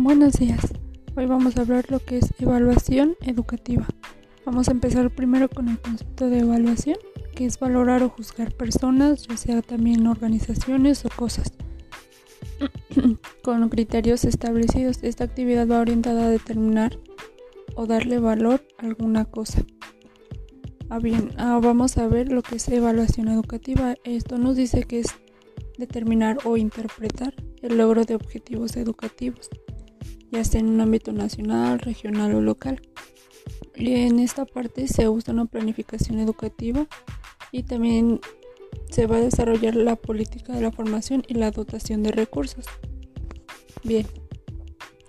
Buenos días. Hoy vamos a hablar lo que es evaluación educativa. Vamos a empezar primero con el concepto de evaluación, que es valorar o juzgar personas, ya sea también organizaciones o cosas. con criterios establecidos, esta actividad va orientada a determinar o darle valor a alguna cosa. Ah, bien, ah, vamos a ver lo que es evaluación educativa. Esto nos dice que es determinar o interpretar el logro de objetivos educativos ya sea en un ámbito nacional, regional o local. Y en esta parte se usa una planificación educativa y también se va a desarrollar la política de la formación y la dotación de recursos. Bien,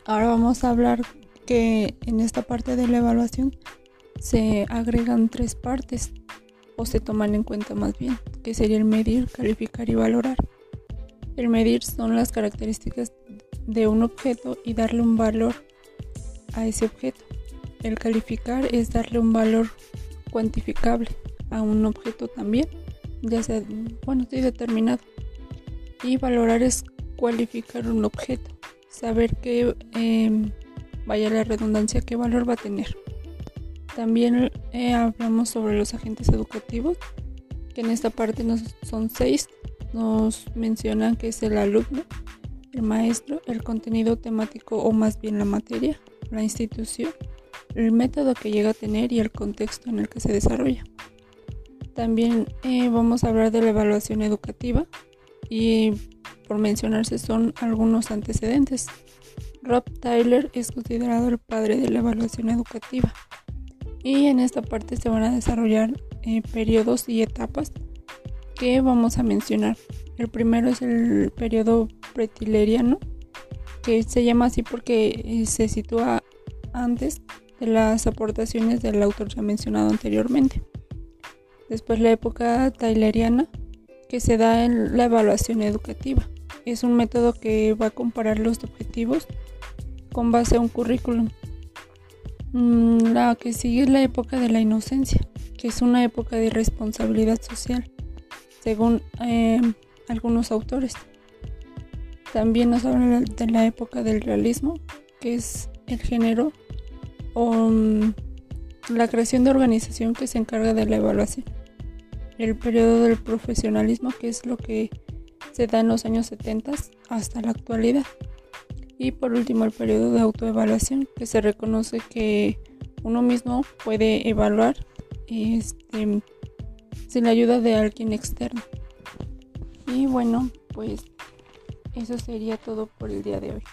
ahora vamos a hablar que en esta parte de la evaluación se agregan tres partes o se toman en cuenta más bien, que sería el medir, calificar y valorar. El medir son las características de un objeto y darle un valor a ese objeto. El calificar es darle un valor cuantificable a un objeto también, ya sea, bueno, estoy determinado. Y valorar es cualificar un objeto, saber que, em, vaya la redundancia, qué valor va a tener. También eh, hablamos sobre los agentes educativos, que en esta parte nos, son seis. Nos mencionan que es el alumno, el maestro, el contenido temático o más bien la materia, la institución, el método que llega a tener y el contexto en el que se desarrolla. También eh, vamos a hablar de la evaluación educativa y por mencionarse son algunos antecedentes. Rob Tyler es considerado el padre de la evaluación educativa y en esta parte se van a desarrollar eh, periodos y etapas que vamos a mencionar. El primero es el periodo pretileriano, que se llama así porque eh, se sitúa antes de las aportaciones del autor ya mencionado anteriormente. Después la época tayleriana, que se da en la evaluación educativa. Es un método que va a comparar los objetivos con base a un currículum. Mm, la que sigue es la época de la inocencia, que es una época de responsabilidad social, según eh, algunos autores. También nos hablan de la época del realismo, que es el género o mm, la creación de organización que se encarga de la evaluación. El periodo del profesionalismo, que es lo que se da en los años 70 hasta la actualidad. Y por último, el periodo de autoevaluación, que se reconoce que uno mismo puede evaluar este, sin la ayuda de alguien externo. Y bueno, pues eso sería todo por el día de hoy.